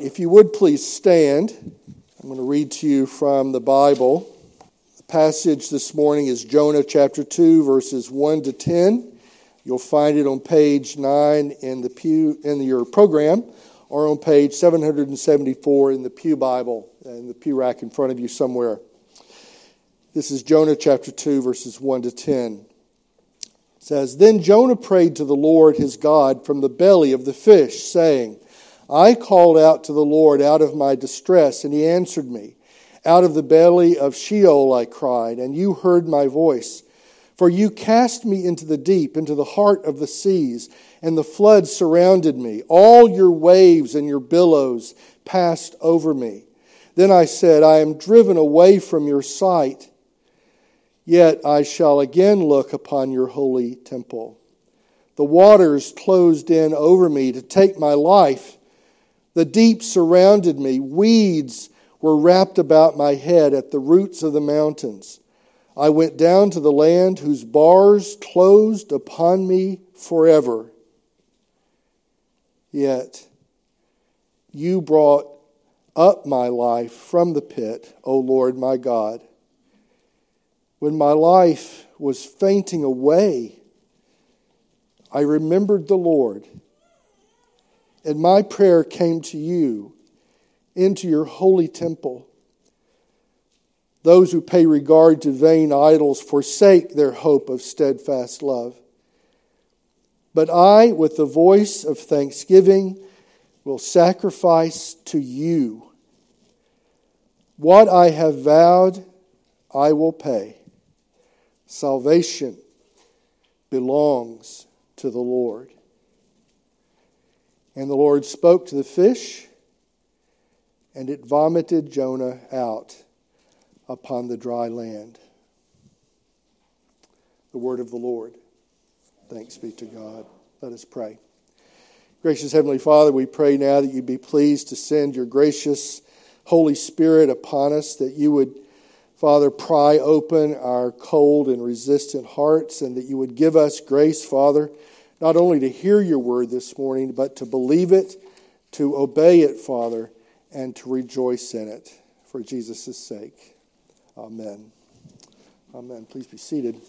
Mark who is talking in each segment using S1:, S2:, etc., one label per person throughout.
S1: If you would please stand, I'm going to read to you from the Bible. The passage this morning is Jonah chapter 2, verses 1 to 10. You'll find it on page 9 in, the pew, in your program or on page 774 in the Pew Bible, in the pew rack in front of you somewhere. This is Jonah chapter 2, verses 1 to 10. It says, Then Jonah prayed to the Lord his God from the belly of the fish, saying, I called out to the Lord out of my distress, and he answered me. Out of the belly of Sheol I cried, and you heard my voice. For you cast me into the deep, into the heart of the seas, and the floods surrounded me. All your waves and your billows passed over me. Then I said, I am driven away from your sight, yet I shall again look upon your holy temple. The waters closed in over me to take my life. The deep surrounded me. Weeds were wrapped about my head at the roots of the mountains. I went down to the land whose bars closed upon me forever. Yet you brought up my life from the pit, O Lord my God. When my life was fainting away, I remembered the Lord and my prayer came to you into your holy temple. Those who pay regard to vain idols forsake their hope of steadfast love. But I, with the voice of thanksgiving, will sacrifice to you. What I have vowed, I will pay. Salvation belongs to the Lord. And the Lord spoke to the fish, and it vomited Jonah out upon the dry land. The word of the Lord. Thanks be to God. Let us pray. Gracious Heavenly Father, we pray now that you be pleased to send your gracious Holy Spirit upon us, that you would, Father, pry open our cold and resistant hearts, and that you would give us grace, Father not only to hear your word this morning, but to believe it, to obey it, Father, and to rejoice in it for Jesus' sake. Amen. Amen. Please be seated.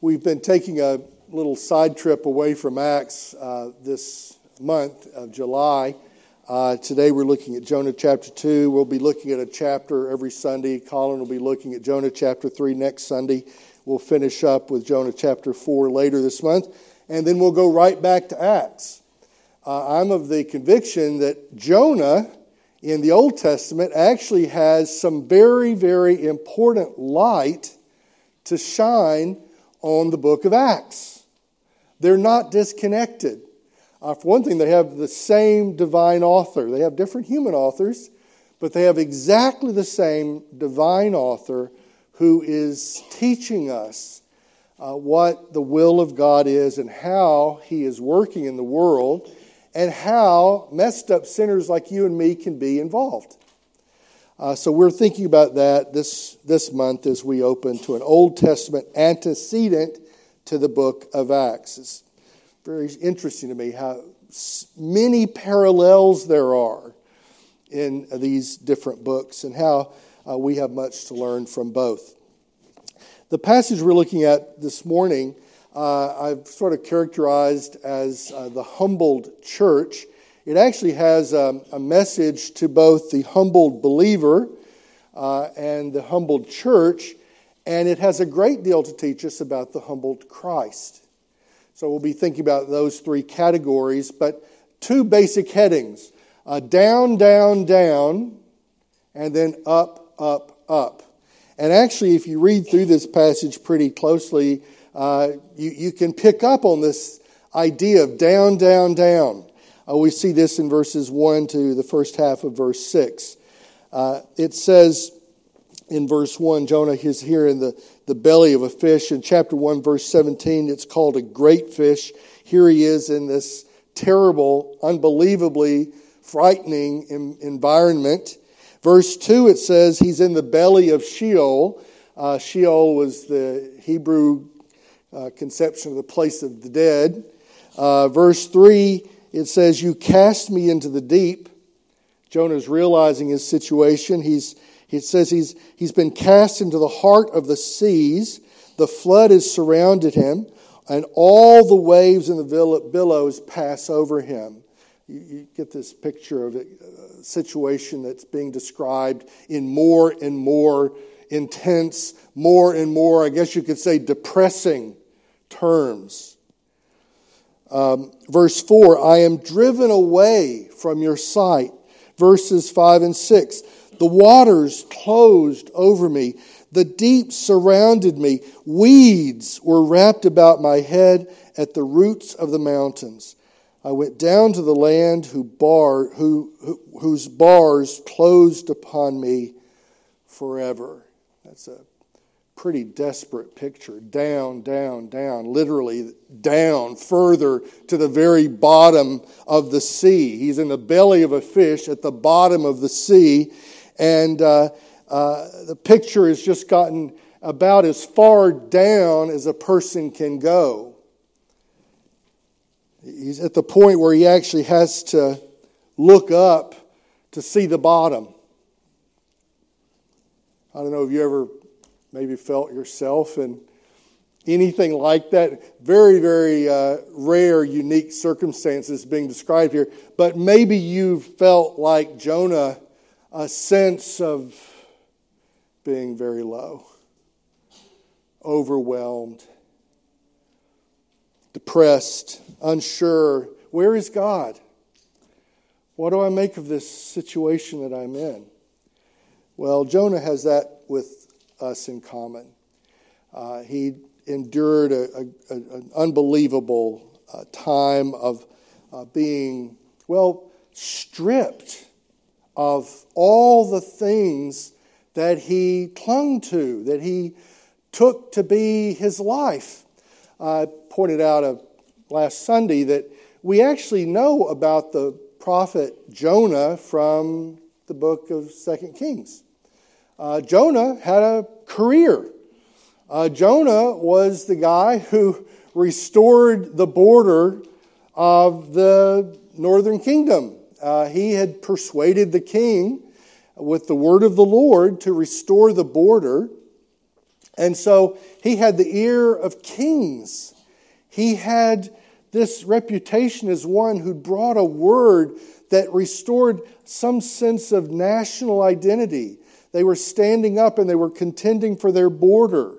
S1: We've been taking a little side trip away from Acts uh, this month of July. Uh, today we're looking at Jonah chapter 2. We'll be looking at a chapter every Sunday. Colin will be looking at Jonah chapter 3 next Sunday. We'll finish up with Jonah chapter 4 later this month. And then we'll go right back to Acts. Uh, I'm of the conviction that Jonah in the Old Testament actually has some very, very important light to shine on the book of Acts. They're not disconnected. Uh, for one thing, they have the same divine author. They have different human authors, but they have exactly the same divine author who is teaching us uh, what the will of God is and how He is working in the world and how messed up sinners like you and me can be involved. Uh, so we're thinking about that this, this month as we open to an Old Testament antecedent to the book of Acts. It's very interesting to me how many parallels there are in these different books and how uh, we have much to learn from both. The passage we're looking at this morning, uh, I've sort of characterized as uh, the humbled church. It actually has um, a message to both the humbled believer uh, and the humbled church, and it has a great deal to teach us about the humbled Christ. So we'll be thinking about those three categories, but two basic headings uh, down, down, down, and then up, up, up. And actually, if you read through this passage pretty closely, uh, you, you can pick up on this idea of down, down, down. Uh, we see this in verses 1 to the first half of verse 6. Uh, it says in verse 1, Jonah is here in the the belly of a fish. In chapter 1, verse 17, it's called a great fish. Here he is in this terrible, unbelievably frightening environment. Verse 2, it says he's in the belly of Sheol. Uh, Sheol was the Hebrew uh, conception of the place of the dead. Uh, verse 3, it says, You cast me into the deep. Jonah is realizing his situation. He's, he says he's, he's been cast into the heart of the seas. The flood has surrounded him, and all the waves and the billows pass over him. You, you get this picture of a situation that's being described in more and more intense, more and more, I guess you could say, depressing terms. Um, verse 4 I am driven away from your sight. Verses 5 and 6 The waters closed over me, the deep surrounded me, weeds were wrapped about my head at the roots of the mountains. I went down to the land who bar, who, who, whose bars closed upon me forever. That's a pretty desperate picture. Down, down, down, literally down, further to the very bottom of the sea. He's in the belly of a fish at the bottom of the sea, and uh, uh, the picture has just gotten about as far down as a person can go. He's at the point where he actually has to look up to see the bottom. I don't know if you ever maybe felt yourself in anything like that. Very, very uh, rare, unique circumstances being described here. But maybe you felt like Jonah, a sense of being very low, overwhelmed, depressed, unsure. Where is God? What do I make of this situation that I'm in? Well, Jonah has that with us in common. Uh, he endured a, a, a, an unbelievable uh, time of uh, being, well, stripped of all the things that he clung to, that he took to be his life. I pointed out a last Sunday that we actually know about the prophet Jonah from the book of Second Kings. Uh, Jonah had a career. Uh, Jonah was the guy who restored the border of the northern kingdom. Uh, he had persuaded the king with the word of the Lord to restore the border. And so he had the ear of kings. He had this reputation as one who brought a word that restored some sense of national identity. They were standing up and they were contending for their border.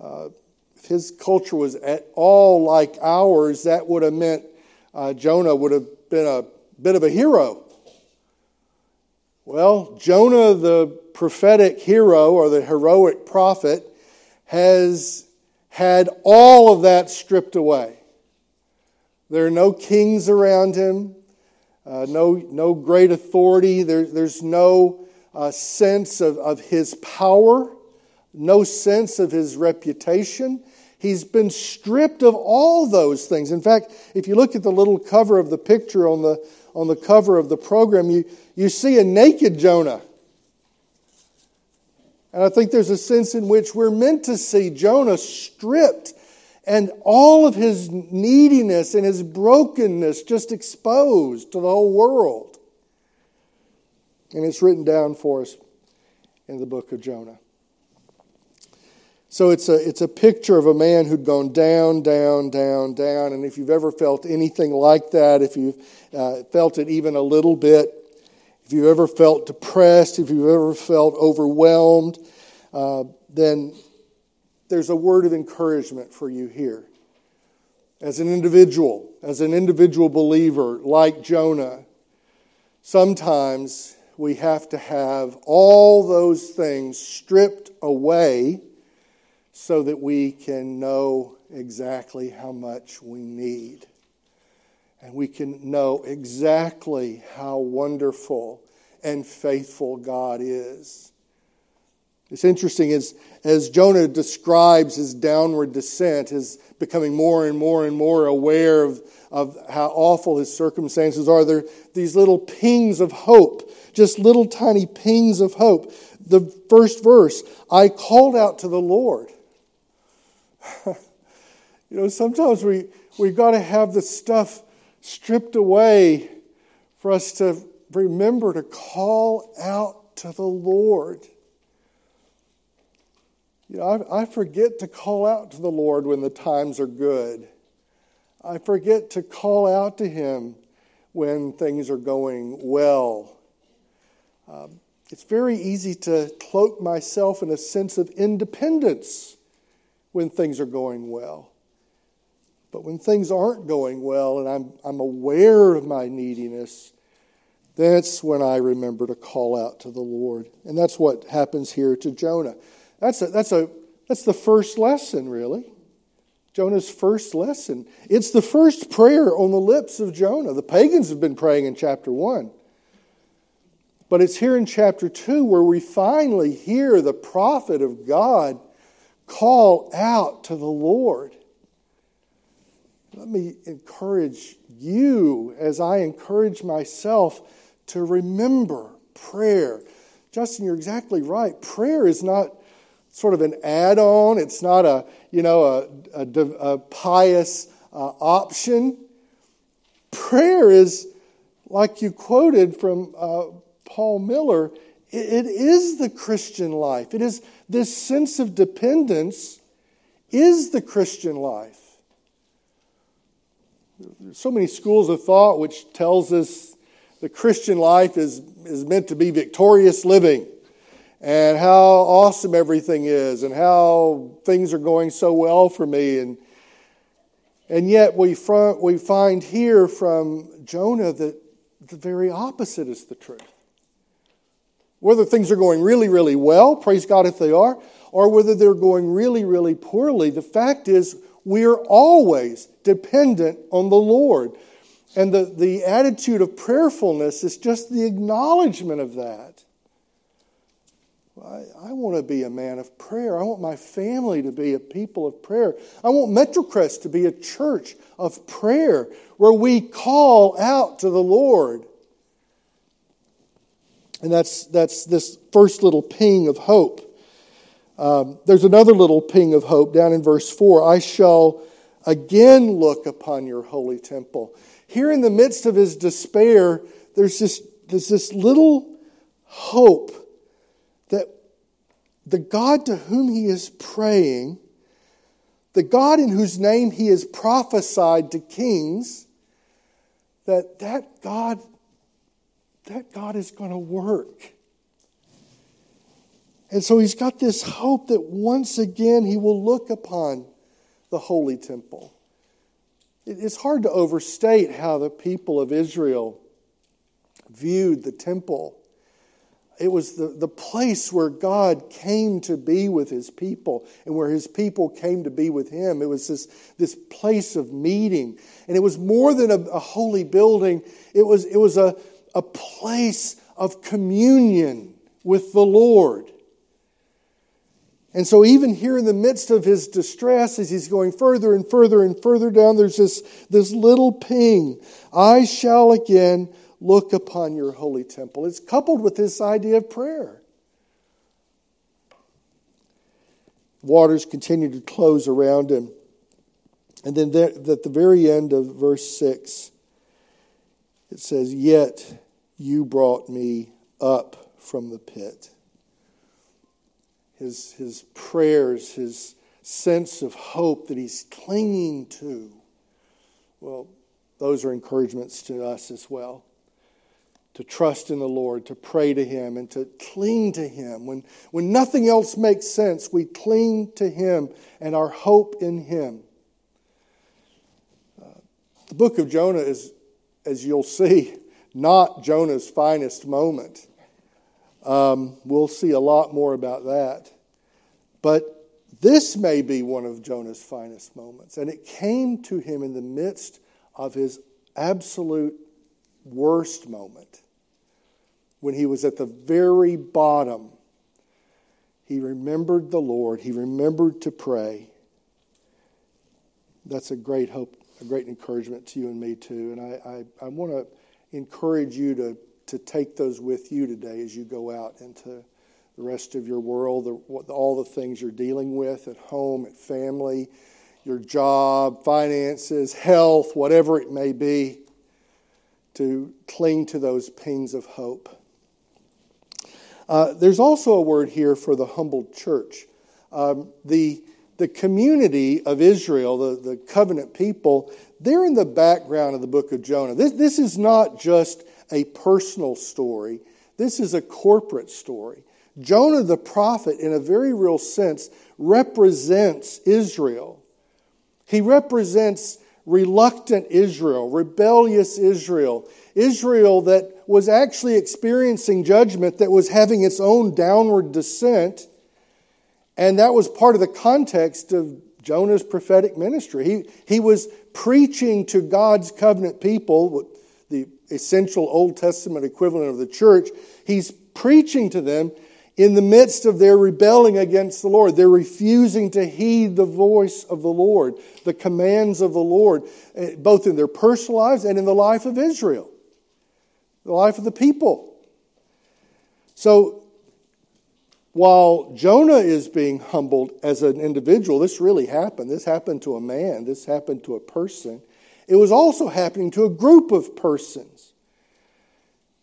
S1: Uh, if his culture was at all like ours, that would have meant uh, Jonah would have been a bit of a hero. Well, Jonah, the prophetic hero or the heroic prophet, has had all of that stripped away. There are no kings around him, uh, no, no great authority. There, there's no uh, sense of, of his power, no sense of his reputation. He's been stripped of all those things. In fact, if you look at the little cover of the picture on the, on the cover of the program, you, you see a naked Jonah. And I think there's a sense in which we're meant to see Jonah stripped and all of his neediness and his brokenness just exposed to the whole world. And it's written down for us in the book of Jonah. So it's a, it's a picture of a man who'd gone down, down, down, down. And if you've ever felt anything like that, if you've uh, felt it even a little bit, if you've ever felt depressed, if you've ever felt overwhelmed, uh, then there's a word of encouragement for you here. As an individual, as an individual believer like Jonah, sometimes we have to have all those things stripped away so that we can know exactly how much we need. And we can know exactly how wonderful and faithful God is. It's interesting as, as Jonah describes his downward descent, his becoming more and more and more aware of, of how awful his circumstances are. There these little pings of hope, just little tiny pings of hope. The first verse, I called out to the Lord. You know, sometimes we, we've got to have the stuff stripped away for us to remember to call out to the Lord. You know, I, I forget to call out to the Lord when the times are good. I forget to call out to Him when things are going well. Um, it's very easy to cloak myself in a sense of independence when things are going well. But when things aren't going well and I'm, I'm aware of my neediness, that's when I remember to call out to the Lord. And that's what happens here to Jonah. That's, a, that's, a, that's the first lesson, really. Jonah's first lesson. It's the first prayer on the lips of Jonah. The pagans have been praying in chapter 1. But it's here in chapter 2 where we finally hear the prophet of God call out to the Lord. Let me encourage you as I encourage myself to remember prayer. Justin, you're exactly right. Prayer is not sort of an add-on. It's not a you know a, a, a pious uh, option. Prayer is like you quoted from uh, Paul Miller. It, is the Christian life. It is this sense of dependence is the Christian life. There's so many schools of thought which tells us the Christian life is, is meant to be victorious living and how awesome everything is and how things are going so well for me. And, and yet we, front, we find here from Jonah that the very opposite is the truth. Whether things are going really, really well, praise God if they are, or whether they're going really, really poorly, the fact is we're always dependent on the Lord. And the, the attitude of prayerfulness is just the acknowledgement of that. I, I want to be a man of prayer. I want my family to be a people of prayer. I want Metrocrest to be a church of prayer where we call out to the Lord. And that's, that's this first little ping of hope. Um, there's another little ping of hope down in verse 4 I shall again look upon your holy temple. Here in the midst of his despair, there's this, there's this little hope that the God to whom he is praying, the God in whose name he has prophesied to kings, that that God, that God is going to work. And so he's got this hope that once again he will look upon the holy temple. It's hard to overstate how the people of Israel viewed the temple. It was the, the place where God came to be with his people and where his people came to be with him. It was this, this place of meeting. And it was more than a, a holy building, it was, it was a, a place of communion with the Lord. And so, even here in the midst of his distress, as he's going further and further and further down, there's this, this little ping I shall again look upon your holy temple. It's coupled with this idea of prayer. Waters continue to close around him. And then at the very end of verse 6, it says, Yet you brought me up from the pit his, his prayers, his sense of hope that he's clinging to. Well, those are encouragements to us as well. To trust in the Lord, to pray to Him, and to cling to Him. When, when nothing else makes sense, we cling to Him and our hope in Him. Uh, the book of Jonah is, as you'll see, not Jonah's finest moment. Um, we'll see a lot more about that. But this may be one of Jonah's finest moments. And it came to him in the midst of his absolute worst moment. When he was at the very bottom, he remembered the Lord, he remembered to pray. That's a great hope, a great encouragement to you and me, too. And I, I, I want to encourage you to to take those with you today as you go out into the rest of your world, the, all the things you're dealing with at home, at family. your job, finances, health, whatever it may be, to cling to those pings of hope. Uh, there's also a word here for the humbled church. Um, the, the community of Israel, the, the covenant people, they're in the background of the book of Jonah. This, this is not just a personal story, this is a corporate story. Jonah the prophet, in a very real sense, represents Israel. He represents reluctant Israel, rebellious Israel, Israel that was actually experiencing judgment that was having its own downward descent. And that was part of the context of Jonah's prophetic ministry. He, he was preaching to God's covenant people, the essential Old Testament equivalent of the church. He's preaching to them in the midst of their rebelling against the Lord. They're refusing to heed the voice of the Lord, the commands of the Lord, eh, both in their personal lives and in the life of Israel the life of the people. So, while Jonah is being humbled as an individual, this really happened. This happened to a man, this happened to a person. It was also happening to a group of persons.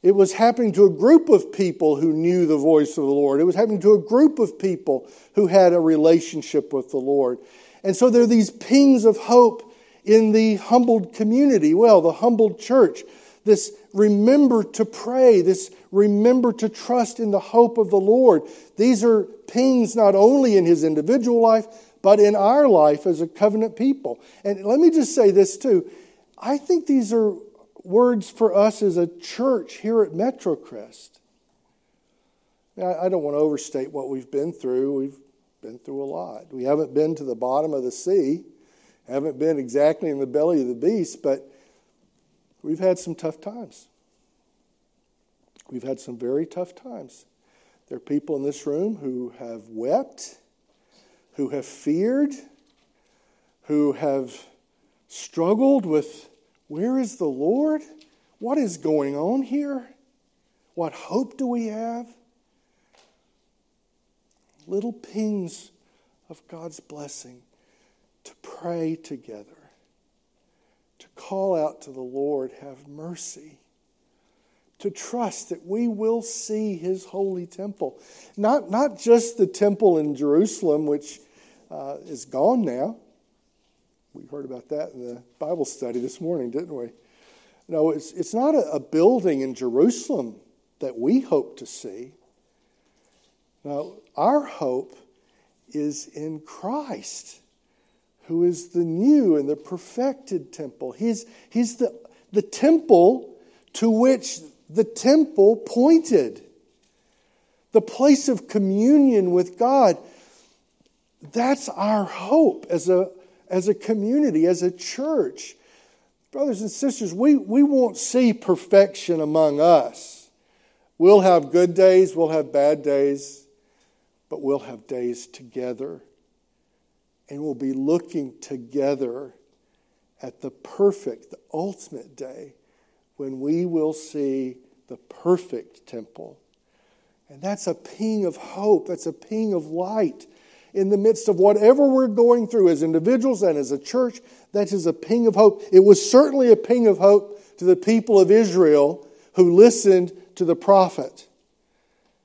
S1: It was happening to a group of people who knew the voice of the Lord. It was happening to a group of people who had a relationship with the Lord. And so there are these pings of hope in the humbled community. Well, the humbled church this remember to pray, this remember to trust in the hope of the Lord. These are pings not only in his individual life, but in our life as a covenant people. And let me just say this too. I think these are words for us as a church here at Metrocrest. I don't want to overstate what we've been through. We've been through a lot. We haven't been to the bottom of the sea, haven't been exactly in the belly of the beast, but We've had some tough times. We've had some very tough times. There are people in this room who have wept, who have feared, who have struggled with where is the Lord? What is going on here? What hope do we have? Little pings of God's blessing to pray together to call out to the Lord, have mercy, to trust that we will see his holy temple. Not, not just the temple in Jerusalem, which uh, is gone now. We heard about that in the Bible study this morning, didn't we? No, it's, it's not a, a building in Jerusalem that we hope to see. Now, our hope is in Christ who is the new and the perfected temple. He's, he's the, the temple to which the temple pointed, the place of communion with God. That's our hope as a, as a community, as a church. Brothers and sisters, we, we won't see perfection among us. We'll have good days, we'll have bad days, but we'll have days together and we'll be looking together at the perfect, the ultimate day when we will see the perfect temple. And that's a ping of hope, that's a ping of light in the midst of whatever we're going through as individuals and as a church. That is a ping of hope. It was certainly a ping of hope to the people of Israel who listened to the prophet.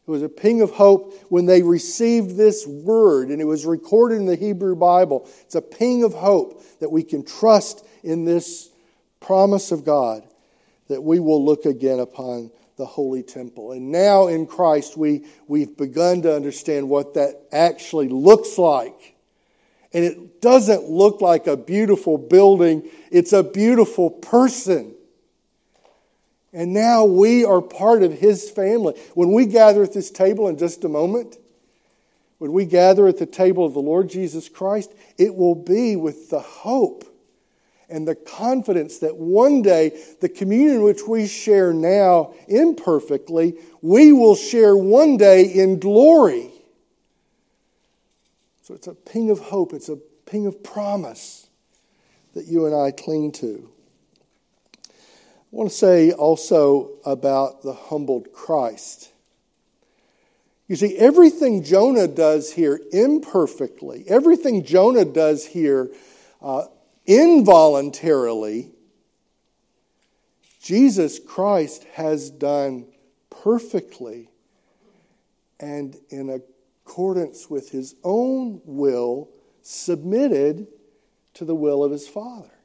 S1: It was a ping of hope when they received this word, and it was recorded in the Hebrew Bible. It's a ping of hope that we can trust in this promise of God that we will look again upon the holy temple. And now in Christ, we, we've begun to understand what that actually looks like. And it doesn't look like a beautiful building, it's a beautiful person. And now we are part of his family. When we gather at this table in just a moment, when we gather at the table of the Lord Jesus Christ, it will be with the hope and the confidence that one day the communion which we share now imperfectly, we will share one day in glory. So it's a ping of hope, it's a ping of promise that you and I cling to. I want to say also about the humbled Christ. You see, everything Jonah does here imperfectly, everything Jonah does here uh, involuntarily, Jesus Christ has done perfectly and in accordance with his own will, submitted to the will of his Father.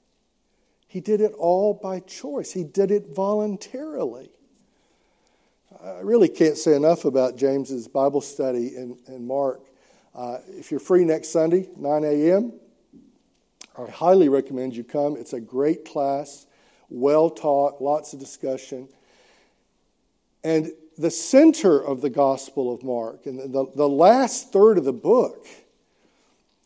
S1: He did it all by choice, he did it voluntarily. I really can't say enough about James's Bible study in, in Mark. Uh, if you're free next Sunday, 9 a.m., I highly recommend you come. It's a great class, well taught, lots of discussion. And the center of the Gospel of Mark, and the, the last third of the book,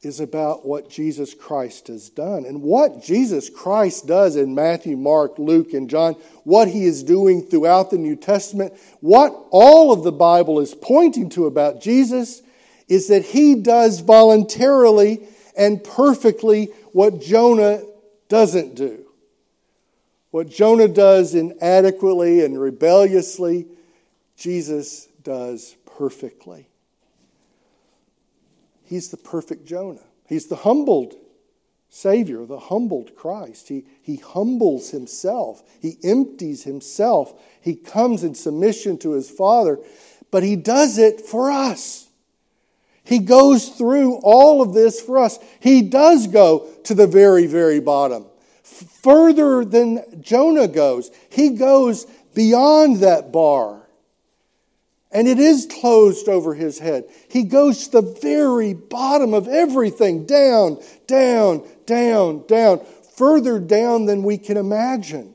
S1: is about what Jesus Christ has done. And what Jesus Christ does in Matthew, Mark, Luke, and John, what he is doing throughout the New Testament, what all of the Bible is pointing to about Jesus is that he does voluntarily and perfectly what Jonah doesn't do. What Jonah does inadequately and rebelliously, Jesus does perfectly. He's the perfect Jonah. He's the humbled Savior, the humbled Christ. He, he humbles himself, he empties himself, he comes in submission to his Father, but he does it for us. He goes through all of this for us. He does go to the very, very bottom, further than Jonah goes. He goes beyond that bar and it is closed over his head. He goes to the very bottom of everything, down, down, down, down, further down than we can imagine.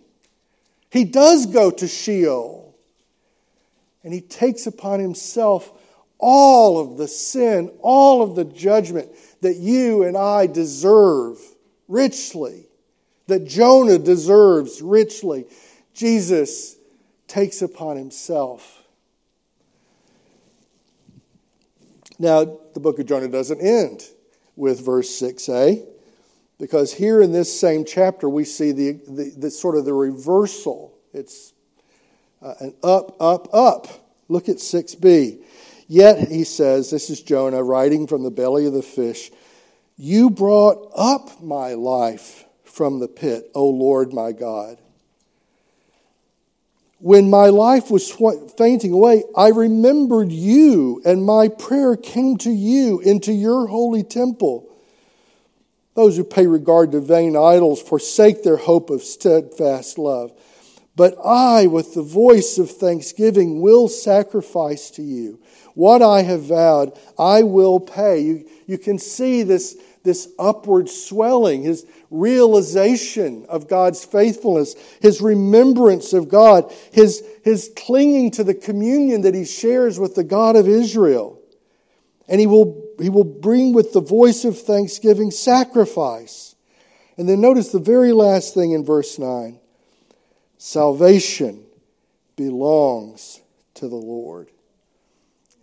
S1: He does go to Sheol, and he takes upon himself all of the sin, all of the judgment that you and I deserve richly, that Jonah deserves richly. Jesus takes upon himself Now, the book of Jonah doesn't end with verse 6a, because here in this same chapter we see the, the, the sort of the reversal. It's uh, an up, up, up. Look at 6b. Yet, he says, this is Jonah writing from the belly of the fish, You brought up my life from the pit, O Lord my God. When my life was fainting away, I remembered you, and my prayer came to you into your holy temple. Those who pay regard to vain idols forsake their hope of steadfast love. But I, with the voice of thanksgiving, will sacrifice to you. What I have vowed, I will pay. You, you can see this, this upward swelling, his realization of God's faithfulness, his remembrance of God, his, his clinging to the communion that he shares with the God of Israel. And he will, he will bring with the voice of thanksgiving sacrifice. And then notice the very last thing in verse 9 salvation belongs to the Lord.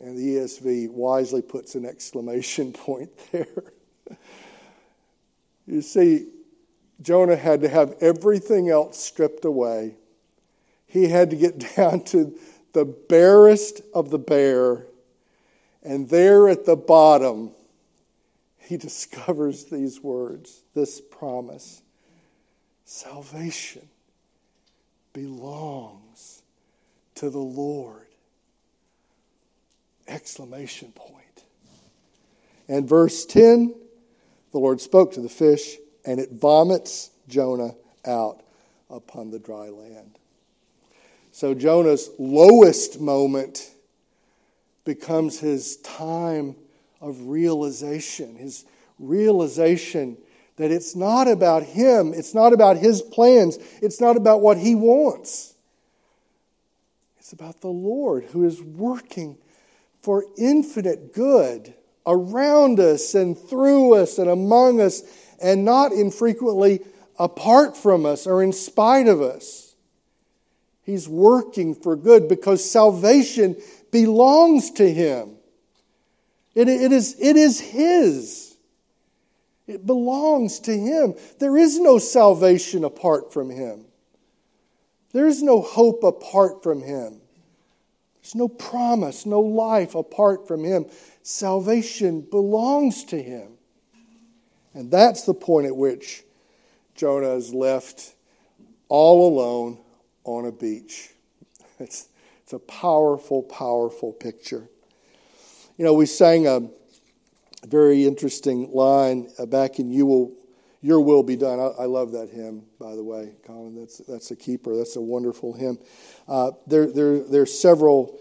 S1: And the ESV wisely puts an exclamation point there. You see, Jonah had to have everything else stripped away. He had to get down to the barest of the bare. And there at the bottom, he discovers these words, this promise salvation belongs to the Lord. Exclamation point. And verse 10 the Lord spoke to the fish, and it vomits Jonah out upon the dry land. So Jonah's lowest moment becomes his time of realization, his realization that it's not about him, it's not about his plans, it's not about what he wants. It's about the Lord who is working for infinite good around us and through us and among us, and not infrequently apart from us or in spite of us. He's working for good because salvation belongs to Him. It, it, is, it is His. It belongs to Him. There is no salvation apart from Him. There is no hope apart from Him. There's no promise, no life apart from Him. Salvation belongs to Him. And that's the point at which Jonah is left all alone on a beach. It's, it's a powerful, powerful picture. You know, we sang a very interesting line back in You Will, Your Will Be Done. I, I love that hymn, by the way, Colin. That's, that's a keeper. That's a wonderful hymn. Uh, there, there, there are several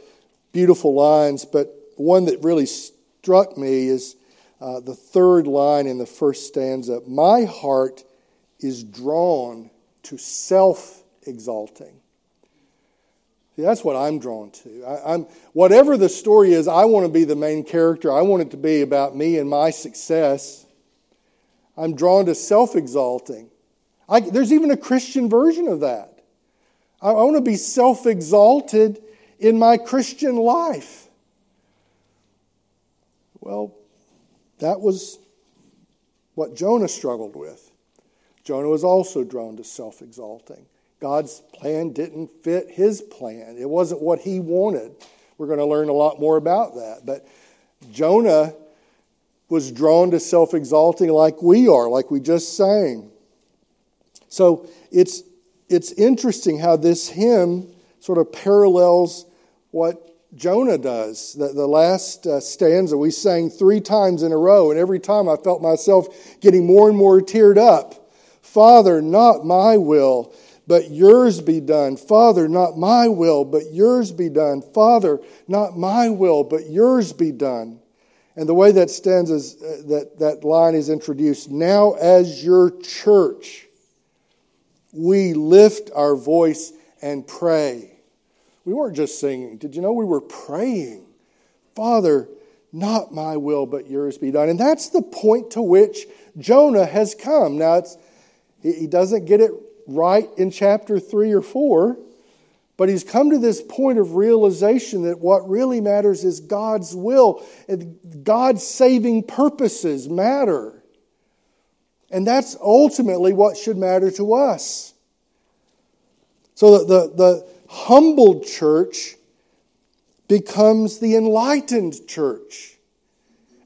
S1: beautiful lines, but one that really struck me is uh, the third line in the first stanza My heart is drawn to self exalting. See, that's what I'm drawn to. I, am whatever the story is, I want to be the main character. I want it to be about me and my success. I'm drawn to self exalting. There's even a Christian version of that. I, I want to be self exalted in my Christian life. Well, that was what Jonah struggled with. Jonah was also drawn to self exalting. God's plan didn't fit his plan, it wasn't what he wanted. We're going to learn a lot more about that. But Jonah was drawn to self exalting like we are, like we just sang. So it's, it's interesting how this hymn sort of parallels what Jonah does. The, the last uh, stanza we sang three times in a row, and every time I felt myself getting more and more teared up. Father, not my will, but yours be done. Father, not my will, but yours be done. Father, not my will, but yours be done. And the way that stands is, uh, that, that line is introduced, now as your church, we lift our voice and pray. We weren't just singing. Did you know we were praying? Father, not my will, but yours be done. And that's the point to which Jonah has come. Now, it's, he doesn't get it right in chapter 3 or 4, but he's come to this point of realization that what really matters is God's will and God's saving purposes matter. And that's ultimately what should matter to us. So the, the, the humbled church becomes the enlightened church.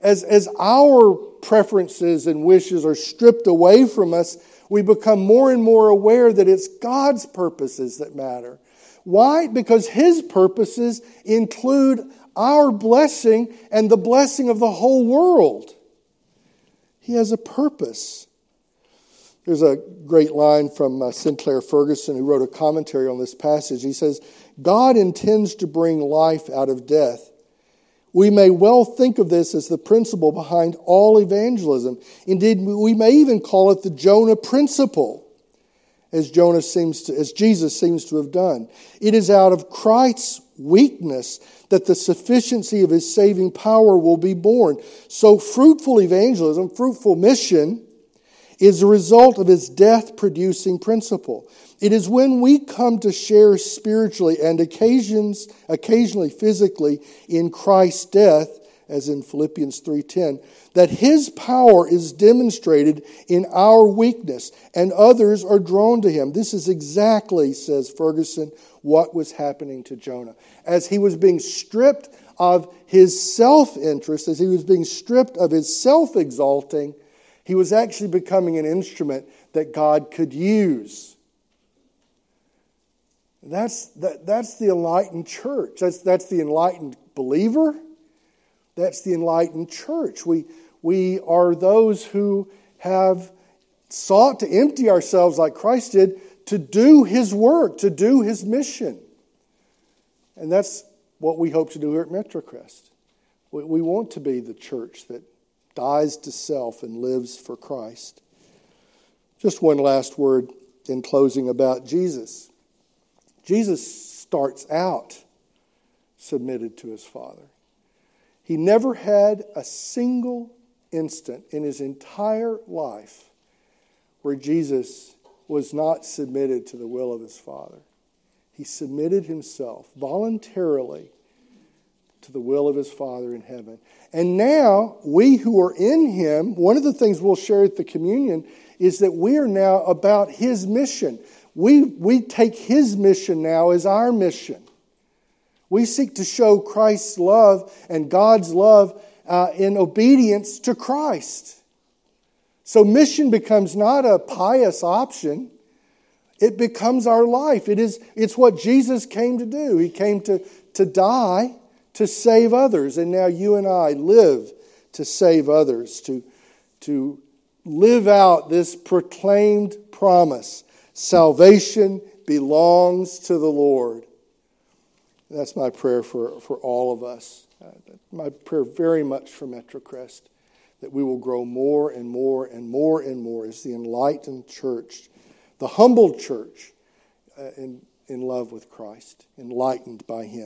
S1: As, as our preferences and wishes are stripped away from us, we become more and more aware that it's God's purposes that matter. Why? Because His purposes include our blessing and the blessing of the whole world. He has a purpose. There's a great line from uh, Sinclair Ferguson, who wrote a commentary on this passage. He says, God intends to bring life out of death. We may well think of this as the principle behind all evangelism. Indeed, we may even call it the Jonah principle, as Jonah seems to, as Jesus seems to have done. It is out of Christ's weakness that the sufficiency of his saving power will be born. So fruitful evangelism, fruitful mission, is a result of his death producing principle. It is when we come to share spiritually and occasions, occasionally physically in Christ's death, as in Philippians 3:10, that his power is demonstrated in our weakness and others are drawn to him. This is exactly, says Ferguson, what was happening to Jonah. As he was being stripped of his self-interest, as he was being stripped of his self-exalting, he was actually becoming an instrument that God could use. That's, that, that's the enlightened church. That's, that's the enlightened believer. That's the enlightened church. We, we are those who have sought to empty ourselves like Christ did to do his work, to do his mission. And that's what we hope to do here at MetroCrest. We, we want to be the church that dies to self and lives for Christ. Just one last word in closing about Jesus. Jesus starts out submitted to his Father. He never had a single instant in his entire life where Jesus was not submitted to the will of his Father. He submitted himself voluntarily to the will of his Father in heaven. And now, we who are in him, one of the things we'll share at the communion is that we are now about his mission. We, we take his mission now as our mission. We seek to show Christ's love and God's love uh, in obedience to Christ. So mission becomes not a pious option. It becomes our life. It is, it's what Jesus came to do. He came to, to die to save others. And now you and I live to save others, to, to live out this proclaimed promise. Salvation belongs to the Lord. That's my prayer for, for all of us. Uh, my prayer very much for Metrocrest that we will grow more and more and more and more as the enlightened church, the humble church, uh, in, in love with Christ, enlightened by Him.